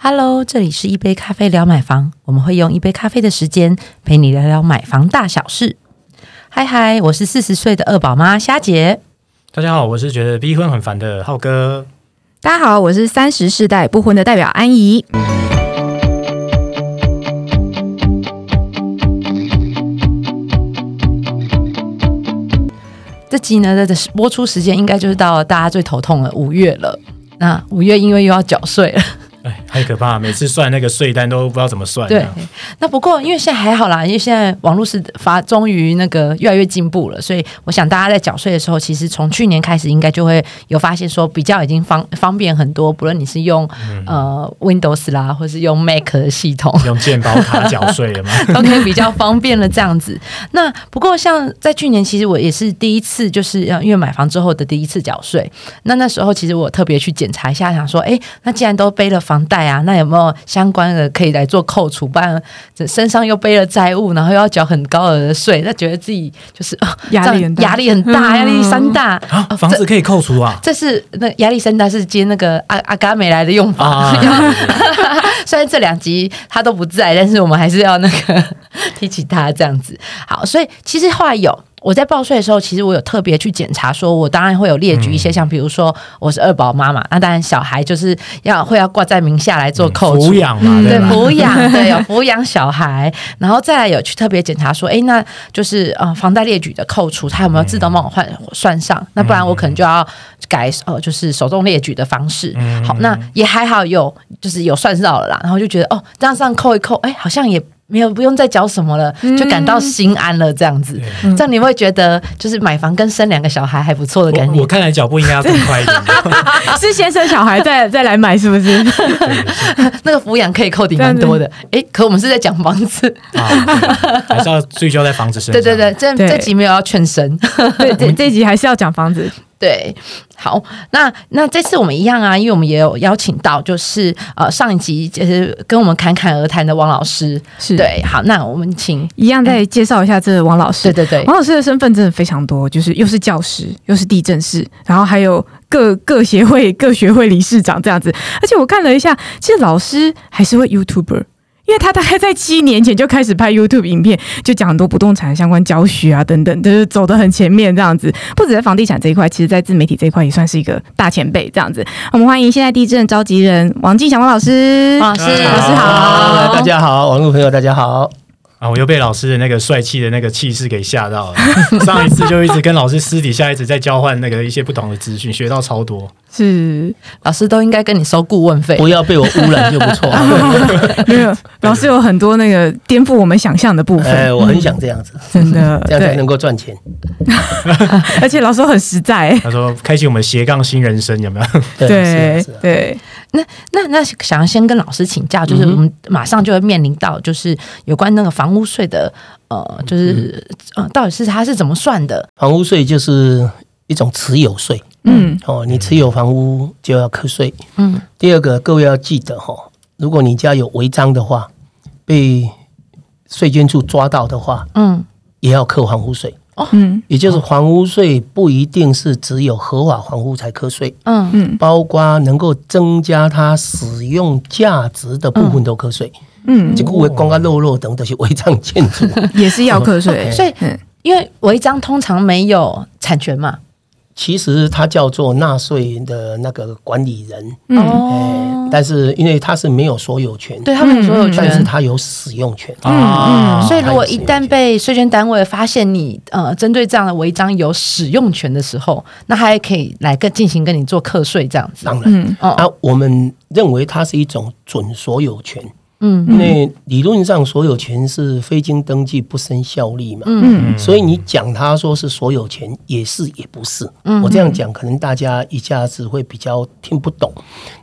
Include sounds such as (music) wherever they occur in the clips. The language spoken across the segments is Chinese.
Hello，这里是一杯咖啡聊买房，我们会用一杯咖啡的时间陪你聊聊买房大小事。嗨嗨，我是四十岁的二宝妈虾姐。大家好，我是觉得逼婚很烦的浩哥。大家好，我是三十世代不婚的代表安怡。这集呢的播出时间应该就是到了大家最头痛的五月了。那五月因为又要缴税了。哎，太可怕！每次算那个税单都不知道怎么算。对，那不过因为现在还好啦，因为现在网络是发，终于那个越来越进步了，所以我想大家在缴税的时候，其实从去年开始应该就会有发现说比较已经方方便很多，不论你是用呃 Windows 啦，或是用 Mac 的系统，用健保卡缴税了吗？(laughs) 都可以比较方便了这样子。那不过像在去年，其实我也是第一次，就是因为买房之后的第一次缴税。那那时候其实我特别去检查一下，想说，哎，那既然都背了。房贷啊，那有没有相关的可以来做扣除？不然身上又背了债务，然后又要缴很高额的税，那觉得自己就是 (laughs) 压力压力很大，压力山大啊！房子可以扣除啊？这是那压力山大是接那个阿阿嘎美来的用法。(laughs) 虽然这两集他都不在，但是我们还是要那个 (laughs) 提起他这样子。好，所以其实后来有。我在报税的时候，其实我有特别去检查，说我当然会有列举一些，像比如说我是二宝妈妈，那当然小孩就是要会要挂在名下来做扣除抚养嘛，对抚养对有 (laughs) 抚养小孩，然后再来有去特别检查说，哎，那就是呃房贷列举的扣除，他有没有自动帮我换算上？那不然我可能就要改呃就是手动列举的方式。好，那也还好有就是有算到了啦，然后就觉得哦这样上扣一扣，哎好像也。没有，不用再缴什么了，就感到心安了。这样子，这样你会觉得就是买房跟生两个小孩还不错的感觉。我看来脚步应该要更快一点。(laughs) 是先生小孩再再来买，是不是？(laughs) 那个抚养可以扣抵蛮多的。哎，可我们是在讲房子，还是要聚焦在房子身上。对对对，这这集没有要劝生。对，这这集还是要讲房子。对，好，那那这次我们一样啊，因为我们也有邀请到，就是呃上一集就是跟我们侃侃而谈的王老师，是。对，好，那我们请一样再介绍一下这王老师，对。对对，王老师的身份真的非常多，就是又是教师，又是地震师，然后还有各各协会各学会理事长这样子，而且我看了一下，其实老师还是会 YouTuber。因为他大概在七年前就开始拍 YouTube 影片，就讲很多不动产相关教学啊等等，就是走得很前面这样子。不止在房地产这一块，其实在自媒体这一块也算是一个大前辈这样子。我们欢迎现在地震召集人王进祥王老师，老师老师好，大家好，网络朋友大家好。啊！我又被老师的那个帅气的那个气势给吓到了。(laughs) 上一次就一直跟老师私底下一直在交换那个一些不同的资讯，学到超多。是老师都应该跟你收顾问费，不要被我污染就不错。(laughs) 没有，老师有很多那个颠覆我们想象的部分。哎，我很想这样子，真的这样才能够赚钱。(laughs) 而且老师很实在，他说开启我们斜杠新人生，有没有？对对。那那那想要先跟老师请教，就是我们马上就会面临到，就是有关那个房屋税的，呃，就是呃，到底是它是怎么算的？房屋税就是一种持有税，嗯，哦，你持有房屋就要课税，嗯。第二个，各位要记得哈，如果你家有违章的话，被税捐处抓到的话，嗯，也要扣房屋税。嗯，也就是房屋税不一定是只有合法房屋才课税，嗯。嗯，包括能够增加它使用价值的部分都课税，嗯，这个违光啊、漏漏等等是违章建筑。(laughs) 也是要课税，所以因为违章通常没有产权嘛。其实它叫做纳税的那个管理人，哦，但是因为他是没有所有权，对他没有所有权，但是他有使用权嗯嗯。所以如果一旦被税捐单位发现你呃针对这样的违章有使用权的时候，那还可以来跟进行跟你做课税这样子。当然，啊，我们认为它是一种准所有权。嗯，因为理论上所有权是非经登记不生效力嘛，嗯，所以你讲他说是所有权也是也不是，嗯，我这样讲可能大家一下子会比较听不懂，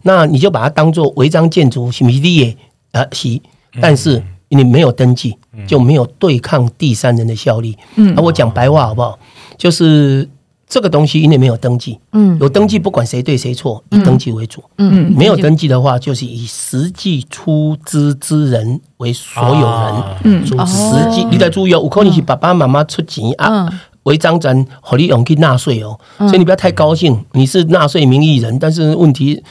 那你就把它当做违章建筑是米利耶啊是，但是你没有登记就没有对抗第三人的效力，嗯，那我讲白话好不好？就是。这个东西因为没有登记，嗯，有登记不管谁对谁错，以登记为主，嗯，没有登记的话，就是以实际出资之人为所有人，嗯，实际你得注意哦，有可能是爸爸妈妈出钱啊，违章咱合理用去纳税哦，所以你不要太高兴，你是纳税名义人，但是问题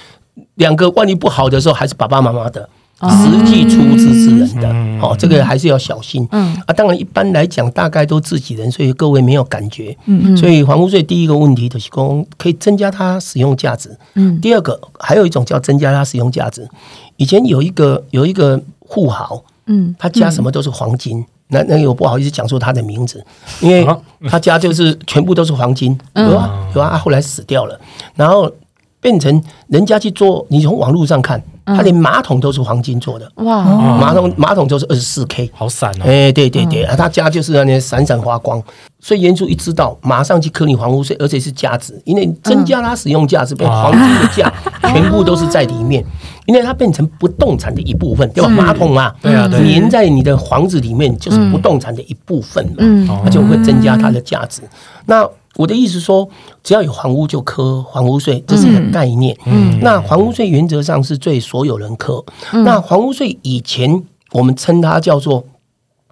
两个万一不好的时候，还是爸爸妈妈的。哦。实际出资之人的，嗯。哦，这个还是要小心。嗯。啊，当然一般来讲，大概都自己人，所以各位没有感觉。嗯。所以房屋税第一个问题就是说，可以增加它使用价值。嗯。第二个还有一种叫增加它使用价值。以前有一个有一个富豪，嗯。他家什么都是黄金。那那个我不好意思讲出他的名字，因为啊。他家就是全部都是黄金，嗯。有啊有啊，他后来死掉了，然后变成人家去做，你从网络上看，他连马桶都是黄金做的，哇。哦马桶马桶都是二十四 K，好闪哦，哎，对对对，啊，他家就是那些闪闪发光，所以原主一知道，马上去科你房屋税，而且是价值，因为增加它使用价值，变黄金的价，(laughs) 全部都是在里面，因为它变成不动产的一部分，对吧？马桶啊，对啊。粘在你的房子里面就是不动产的一部分嘛，嗯。那就会增加它的价值。那我的意思说，只要有房屋就科房屋税，这是一个概念。嗯。那房屋税原则上是对所有人科。那房屋税以前我们称它叫做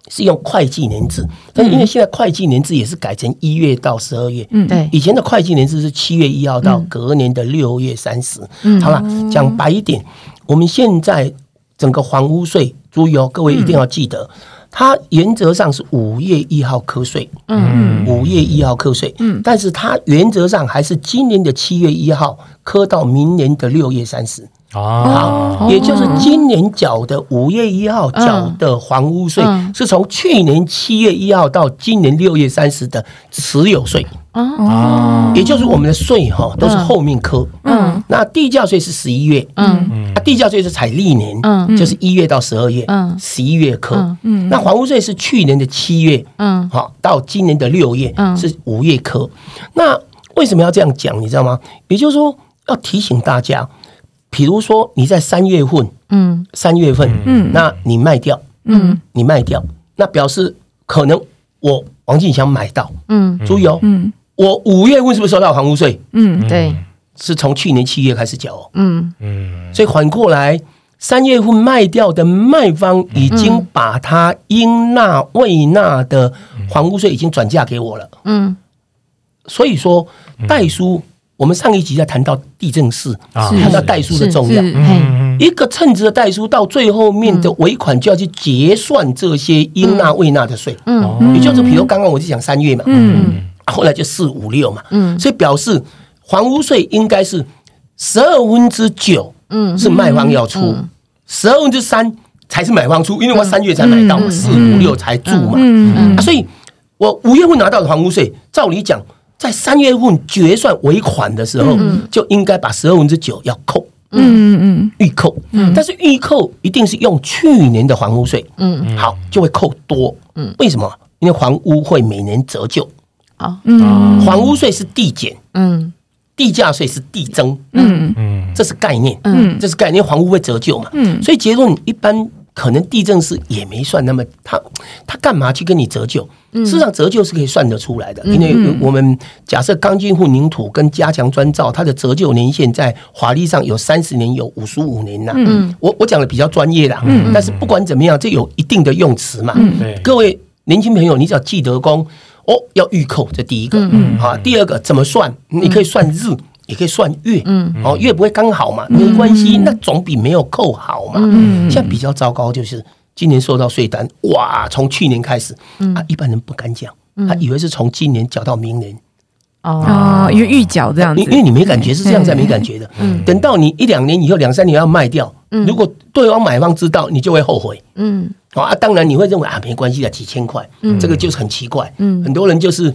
是用会计年制，但是因为现在会计年制也是改成一月到十二月。嗯。对。以前的会计年制是七月一号到隔年的六月三十、嗯。好了，讲白一点，我们现在整个房屋税，注意哦，各位一定要记得，它原则上是五月一号课税，嗯。五月一号课税，嗯，但是它原则上还是今年的七月一号课到明年的六月三十。啊，好，也就是今年缴的五月一号缴的房屋税嗯，是从去年七月一号到今年六月三十的持有税，哦，也就是我们的税哈都是后面科。嗯。那地价税是十一月，嗯。啊，地价税是采历年，嗯。就是一月到十二月，嗯。十一月科。嗯。嗯。那房屋税是去年的七月，嗯。好到今年的六月嗯。是五月科。那为什么要这样讲？你知道吗？也就是说要提醒大家，比如说你在三月份，嗯。三月份，嗯。那你卖掉，嗯。你卖掉，那表示可能我王进祥买到，嗯。注意哦，嗯。我五月份是不是收到房屋税？嗯对。是从去年七月开始缴哦，嗯。嗯。所以反过来，三月份卖掉的卖方已经把他应纳未纳的房屋税已经转嫁给我了。嗯。所以说，代书，我们上一集在谈到地震式，啊谈到代书的重要。一个称职的代书到最后面的尾款就要去结算这些应纳未纳的税，嗯也就是比如刚刚我就讲三月嘛，嗯。后来就四五六嘛，嗯。所以表示房屋税应该是十二分之九嗯。是卖方要出，十二分之三才是买方出，因为我三月才买到嘛，四五六才住嘛，嗯。啊，所以我五月份拿到的房屋税，照理讲，在三月份决算尾款的时候，就应该把十二分之九要扣嗯嗯。预扣，嗯。但是预扣一定是用去年的房屋税，嗯。好就会扣多，嗯。为什么？因为房屋会每年折旧，好嗯。房屋税是递减，嗯。地价税是递增，嗯。嗯。这是概念，嗯。这是概念，房屋会折旧嘛，嗯。所以结论一般可能地震是也没算那么，他他干嘛去跟你折旧？事实上折旧是可以算得出来的，因为我们假设钢筋混凝土跟加强砖造，它的折旧年限在法律上有三十年，有五十五年呐。嗯我我讲的比较专业啦，但是不管怎么样，这有一定的用词嘛。对各位年轻朋友，你只要记得工哦，要预扣，这第一个。嗯，好，第二个怎么算？你可以算日，也可以算月。嗯，哦，月不会刚好嘛，没关系，那总比没有扣好嘛。嗯，现在比较糟糕就是今年收到税单，哇，从去年开始，啊，一般人不敢讲，他以为是从今年缴到明年。哦。哦，有预缴这样子。因，因为你没感觉是这样才没感觉的。嗯。等到你一两年以后、两三年要卖掉，如果对方买方知道，你就会后悔。嗯。哦啊，当然你会认为啊没关系的，几千块，这个就是很奇怪。嗯。很多人就是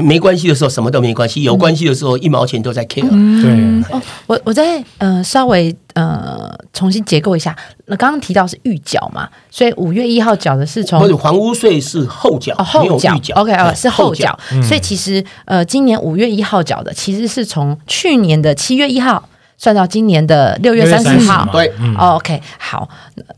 没关系的时候什么都没关系，有关系的时候一毛钱都在 care。对，哦，我我再呃稍微呃重新结构一下，那刚刚提到是预缴嘛，所以五月一号缴的是从或者房屋税是后缴，哦后缴。，OK 哦是后缴，所以其实呃今年五月一号缴的其实是从去年的七月一号算到今年的六月三十6号。对，嗯哦 OK，好，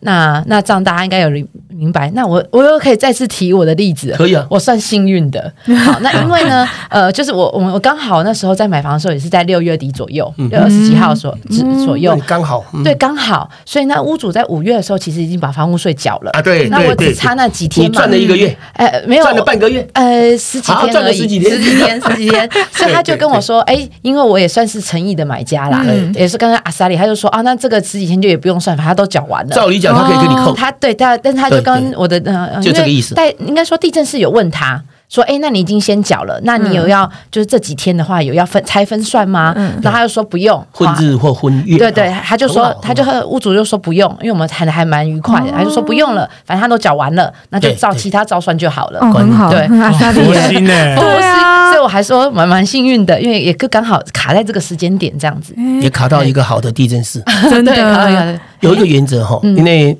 那那这样大家应该有明白。那我我又可以再次提我的例子，可以啊。我算幸运的。(laughs) 好，那因为呢，呃，就是我我我刚好那时候在买房的时候，也是在六月底左右，六二十几号左左左右。刚好，嗯。对，刚好，所以那屋主在五月的时候，其实已经把房屋税缴了。啊对那我只差那几天你嘛，赚了一个月，哎，没有。赚了半个月，呃，十几好赚了天而已，十几天。十几天，十几天，(laughs) 所以他就跟我说，哎，因为我也算是诚意的买家啦，嗯。也是刚刚阿萨里，他就说啊，那这个十几天就也不用算，反正他都缴完了。讲他可以跟你扣，他对，但但他就对跟我的呃，呃就这个意思但应该说地震是有问他。说，哎，那你已经先缴了，那你有要、就是这几天的话有要分拆分算吗？然后他就说不用，混日或混月，对对，哦他就说，他就和屋主就说不用，因为我们谈的还蛮愉快的，他就说不用了，反正他都缴完了，那就照其他照算就好了。哦，很好，对很阿萨利佛，心呢？不是，对啊所以我还说蛮蛮幸运的，因为也刚好卡在这个时间点这样子。(laughs) 也卡到一个好的地震室。真的，有一个原则哈，嗯因为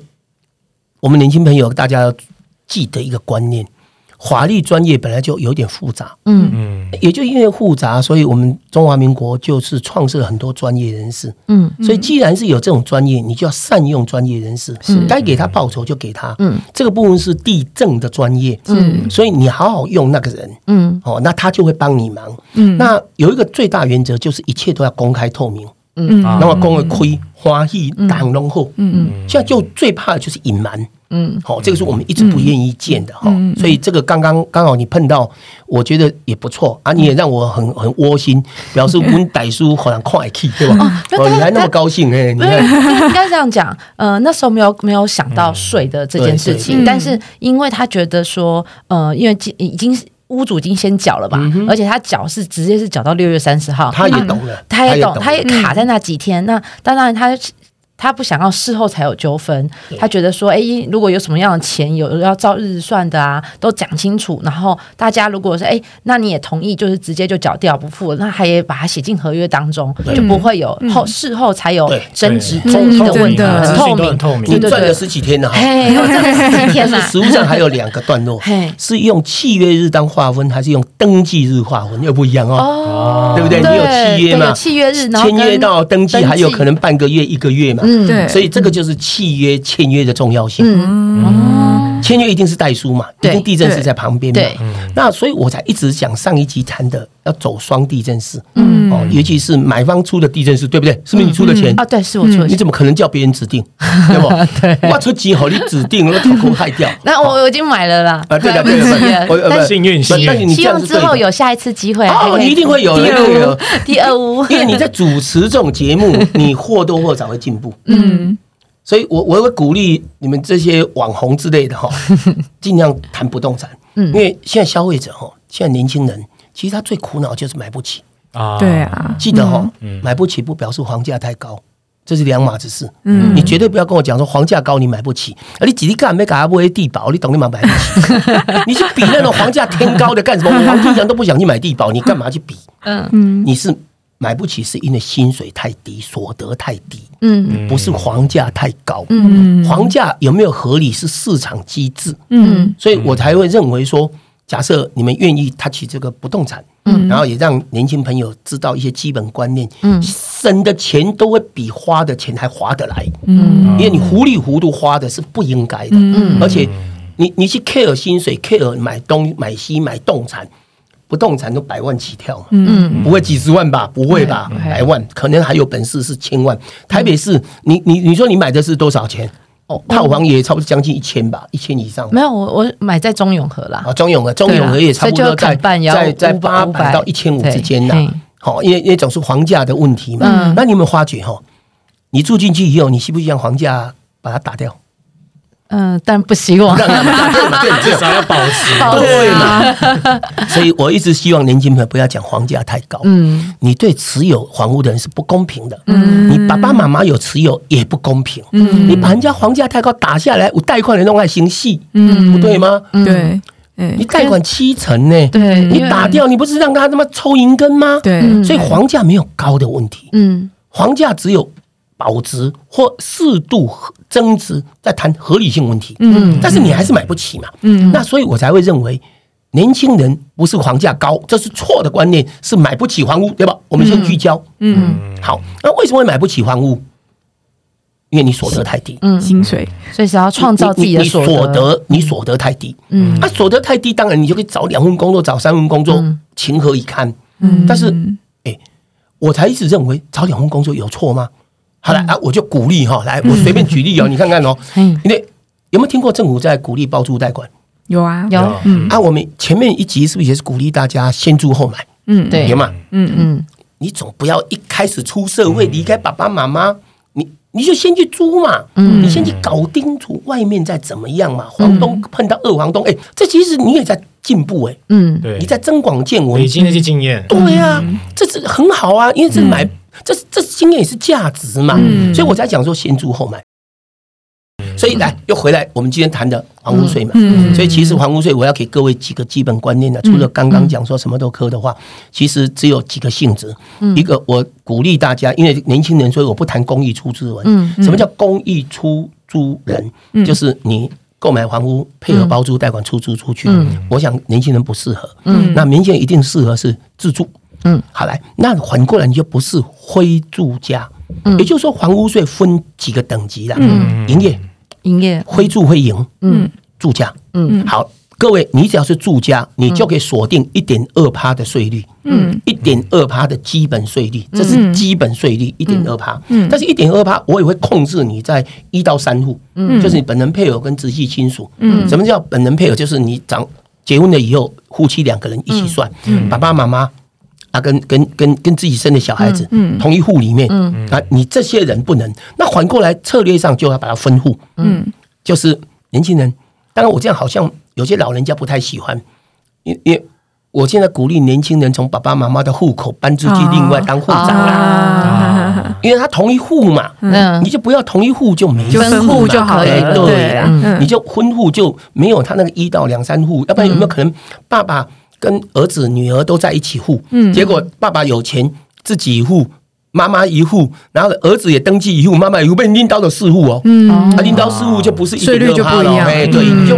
我们年轻朋友大家要记得一个观念，法律专业本来就有点复杂，嗯。嗯，也就因为复杂，所以我们中华民国就是创设了很多专业人士。嗯。所以既然是有这种专业，你就要善用专业人士，该给他报酬就给他。嗯。这个部分是地政的专业，嗯。所以你好好用那个人嗯。哦，那他就会帮你忙。嗯。那有一个最大原则就是一切都要公开透明，嗯。啊。那么公会亏花喜党龙后，嗯。现在就最怕的就是隐瞒。嗯好、这个是我们一直不愿意见的哈、所以这个刚刚刚好你碰到，我觉得也不错啊，你也让我很很窝心，表示 (laughs) 温歹叔好像快去对吧？哦，你还那么高兴哎、应该这样讲。呃，那时候没有没有想到税的这件事情，但是因为他觉得说，呃，因为已已经屋主已经先缴了吧，而且他缴是直接是缴到六月三十号，他也懂了，他也懂，他也卡在那几天。那当然他。他不想要事后才有纠纷，他觉得说，哎，如果有什么样的钱有要照日算的啊，都讲清楚。然后大家如果是哎，那你也同意，就是直接就缴掉不付，那还也把它写进合约当中，就不会有后事后才有对争执对争议的透问题，透明。透明你赚了十几天了哈。嘿，我真的是几天但是啦，实物上还有两个段落嘿，是用契约日当划分，还是用登记日划分，又不一样哦。哦，对不对？你有契约嘛有？契约日，签约到登记登记还有可能半个月、一个月嘛。嗯。对。所以这个就是契约签约的重要性。签约一定是代书嘛，一对定地震是在旁边嘛。对那所以我才一直讲上一集谈的要走双地震式，嗯哦，尤其是买方出的地震式，对不对？是不是你出的钱？啊，对，是我出的钱。你怎么可能叫别人指定？(laughs) 对不？对我出钱好你指定，我头壳害掉。(laughs) 那我我已经买了啦，啊，对的，对的，了我幸运幸运希望之后有下一次机会，哦，你一定会有，第一定会有二屋，第二屋，因为你在主持这种节目，你或多或少会进步。嗯所以我我会鼓励你们这些网红之类的哈，(laughs) 尽量谈不动产，嗯因为现在消费者哈，现在年轻人其实他最苦恼就是买不起。啊对，啊，记得哈嗯，买不起不表示房价太高，这是两码子事。嗯你绝对不要跟我讲说房价高你买不起，而你几力干没给他买地保，你懂你妈买不起？(laughs) 你去比那种房价天高的干什么？我黄金祥都不想去买地保，你干嘛去比？嗯嗯你是买不起，是因为薪水太低，所得太低，嗯。不是房价太高。嗯。房价有没有合理是市场机制，嗯。所以我才会认为说，假设你们愿意 touch 这个不动产，嗯。然后也让年轻朋友知道一些基本观念，嗯。省的钱都会比花的钱还划得来，嗯。因为你糊里糊涂花的是不应该的，嗯。而且你你去 care 薪水，care 买东买西买动产，不动产都百万起跳嘛。嗯不会几十万吧？不会吧？嗯百万，可能还有本事是千万。台北市，你你你说你买的是多少钱？哦，套房也差不多将近一千吧，一千以上。没有，我我买在中永和啦啊，，中永和，中永和也差不多在在在八百到一千五之间呐对嘿。好，因为因为总是房价的问题嘛。嗯那你有没有发觉哈？你住进去以后，你需不需要房价把它打掉？嗯，但不希望？(laughs) 至少要保持。对啊嘛？所以我一直希望年轻朋友不要讲房价太高。嗯你对持有房屋的人是不公平的。嗯你爸爸妈妈有持有也不公平。嗯你把人家房价太高打下来，我贷款人弄爱心细，嗯不对吗？对，哎你贷款七成呢，对你打掉，你不是让他他妈抽银根吗？对嗯所以房价没有高的问题，嗯房价只有保值或适度增值，在谈合理性问题。嗯但是你还是买不起嘛，嗯那所以我才会认为。年轻人不是房价高，这是错的观念，是买不起房屋，对吧？我们先聚焦。嗯好，那为什么会买不起房屋？因为你所得太低。嗯，薪水，所以是要创造自己的你你你所得。得，你所得太低，嗯啊，所得太低，当然你就可以找两份工作，找三份工作，情何以堪？嗯但是，哎，我才一直认为找两份工作有错吗？好了啊，我就鼓励哈，来，我随便举例哦，你看看哦，嗯，因为有没有听过政府在鼓励包租贷款？有啊，有，嗯。啊？我们前面一集是不是也是鼓励大家先租后买？嗯，对。有嘛？嗯嗯。嗯。你总不要一开始出社会离开爸爸妈妈，你你就先去租嘛，嗯。你先去搞清楚外面在怎么样嘛。房东碰到二房东，哎、这其实你也在进步哎、嗯，对。你，在增广见闻。累，积那些经验，对呀，这是很好啊，因为这买、这这经验也是价值嘛，嗯所以我才讲说先租后买。所以来又回来，我们今天谈的房屋税嘛，嗯所以其实房屋税我要给各位几个基本观念的，除了刚刚讲说什么都科的话，其实只有几个性质。一个我鼓励大家，因为年轻人，所以我不谈公益出资人。嗯什么叫公益出租人？就是你购买房屋配合包租贷款出租出去。我想年轻人不适合。嗯那年轻人一定适合是自住。嗯，好来，那反过来你就不是非住家。也就是说，房屋税分几个等级啦，嗯。营业、营业，非住非营，嗯。住家。嗯。好，各位，你只要是住家，你就可以锁定一点二趴的税率，嗯，一点二趴的基本税率，这是基本税率一点二趴。嗯。但是一点二趴，我也会控制你在一到三户，嗯。就是你本人配偶跟直系亲属。嗯。什么叫本人配偶？就是你长结婚了以后，夫妻两个人一起算，嗯。爸爸妈妈。啊，跟跟跟跟自己生的小孩子，同一户里面，啊，你这些人不能。那反过来策略上就要把它分户，嗯。就是年轻人。当然，我这样好像有些老人家不太喜欢，因因为我现在鼓励年轻人从爸爸妈妈的户口搬出去，另外当户长啦，啊，因为他同一户嘛，嗯。你就不要同一户就没事分户就好哎了，对你就分户就没有他那个一到两三户，要不然有没有可能爸爸跟儿子、女儿都在一起户，嗯。结果爸爸有钱自己一户，妈妈一户，然后儿子也登记一户，妈妈一户，被拎到了四户哦。嗯。啊，拎到四户就不是一税率就不一样。哎，对，嗯。你就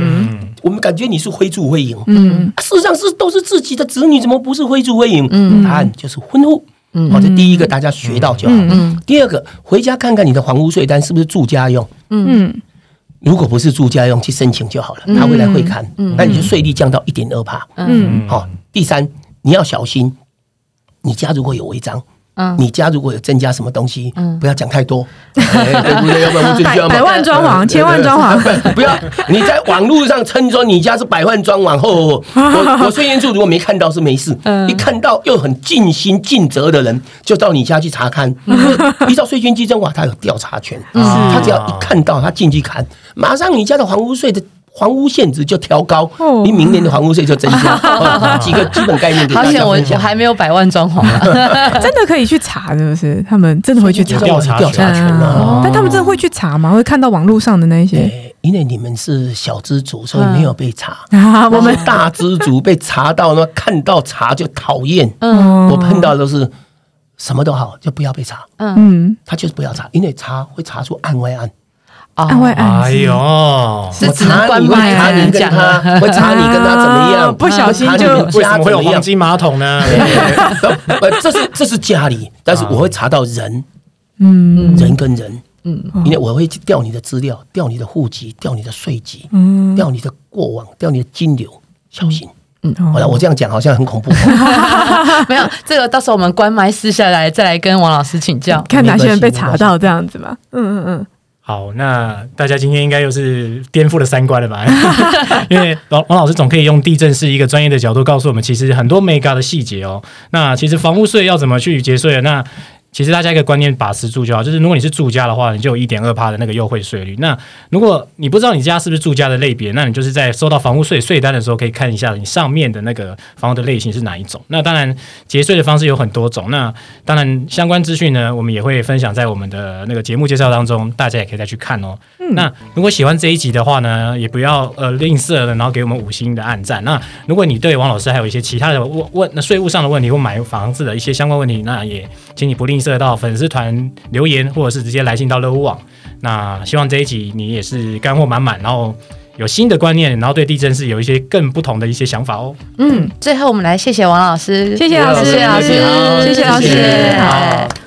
我们感觉你是非住非营，嗯。啊事实上是都是自己的子女，怎么不是非住非营？嗯。答案就是婚户。嗯。好，这第一个大家学到就好。嗯。第二个，回家看看你的房屋税单是不是住家用。嗯如果不是住家用，去申请就好了，他会来会看。那你就税率降到一点二帕。嗯好，第三，你要小心，你家如果有违章。嗯。你家如果有增加什么东西，不要讲太多，哎对不对？(laughs) 要不然我就百百万装潢，千万装潢，不要你在网络上称说你家是百万装潢 (laughs) 后，我我税研处如果没看到是没事，一看到又很尽心尽责的人，就到你家去查看。(laughs) 依照税捐稽征法，他有调查权，他只要一看到他进去看，马上你家的房屋税的。房屋限值就调高哦，你明年的房屋税就增加。(laughs) 哦几个基本概念给大好险我我家分享。还没有百万装潢啊，(laughs) 真的可以去查，是不是？他们真的会去查。调查调查权嗯哦。但他们真的会去查吗？会看到网络上的那一些哎因为你们是小资族，所以没有被查。啊？我们大资族被查到呢，看到查就讨厌。嗯我碰到的都是什么都好，就不要被查，嗯，他就是不要查，因为查会查出案外案。案外案哎呦，是我查只能关麦查你跟他，(laughs) 会查你跟他怎么啊样，(laughs) 不小心就们家为什么会有？黄金马桶呢？(laughs) 呃，这是这是家里，但是我会查到人，嗯人跟人，嗯，因为我会去调你的资料，调你的户籍，调你的税籍，嗯，调你的过往，调你的金流，小心。嗯好了，我这样讲好像很恐怖，没有这个，到时候我们关麦私下来再来跟王老师请教。看哪些人被查到这样子吧。嗯？嗯嗯好，那大家今天应该又是颠覆了三观了吧？(laughs) 因为王王老师总可以用地震是一个专业的角度告诉我们，其实很多 mega 的细节哦。那其实房屋税要怎么去结税？那其实大家一个观念把持住就好，就是如果你是住家的话，你就有一点二趴的那个优惠税率。那如果你不知道你家是不是住家的类别，那你就是在收到房屋税税单的时候，可以看一下你上面的那个房屋的类型是哪一种。那当然节税的方式有很多种，那当然相关资讯呢，我们也会分享在我们的那个节目介绍当中，大家也可以再去看哦。那如果喜欢这一集的话呢，也不要呃吝啬的，然后给我们五星的按赞。那如果你对王老师还有一些其他的问问那税务上的问题或买房子的一些相关问题，那也请你不吝啬到粉丝团留言，或者是直接来信到乐屋网。那希望这一集你也是干货满满，然后有新的观念，然后对地震是有一些更不同的一些想法哦。嗯，最后我们来谢谢王老师，谢谢老师谢谢老师，谢谢老师。好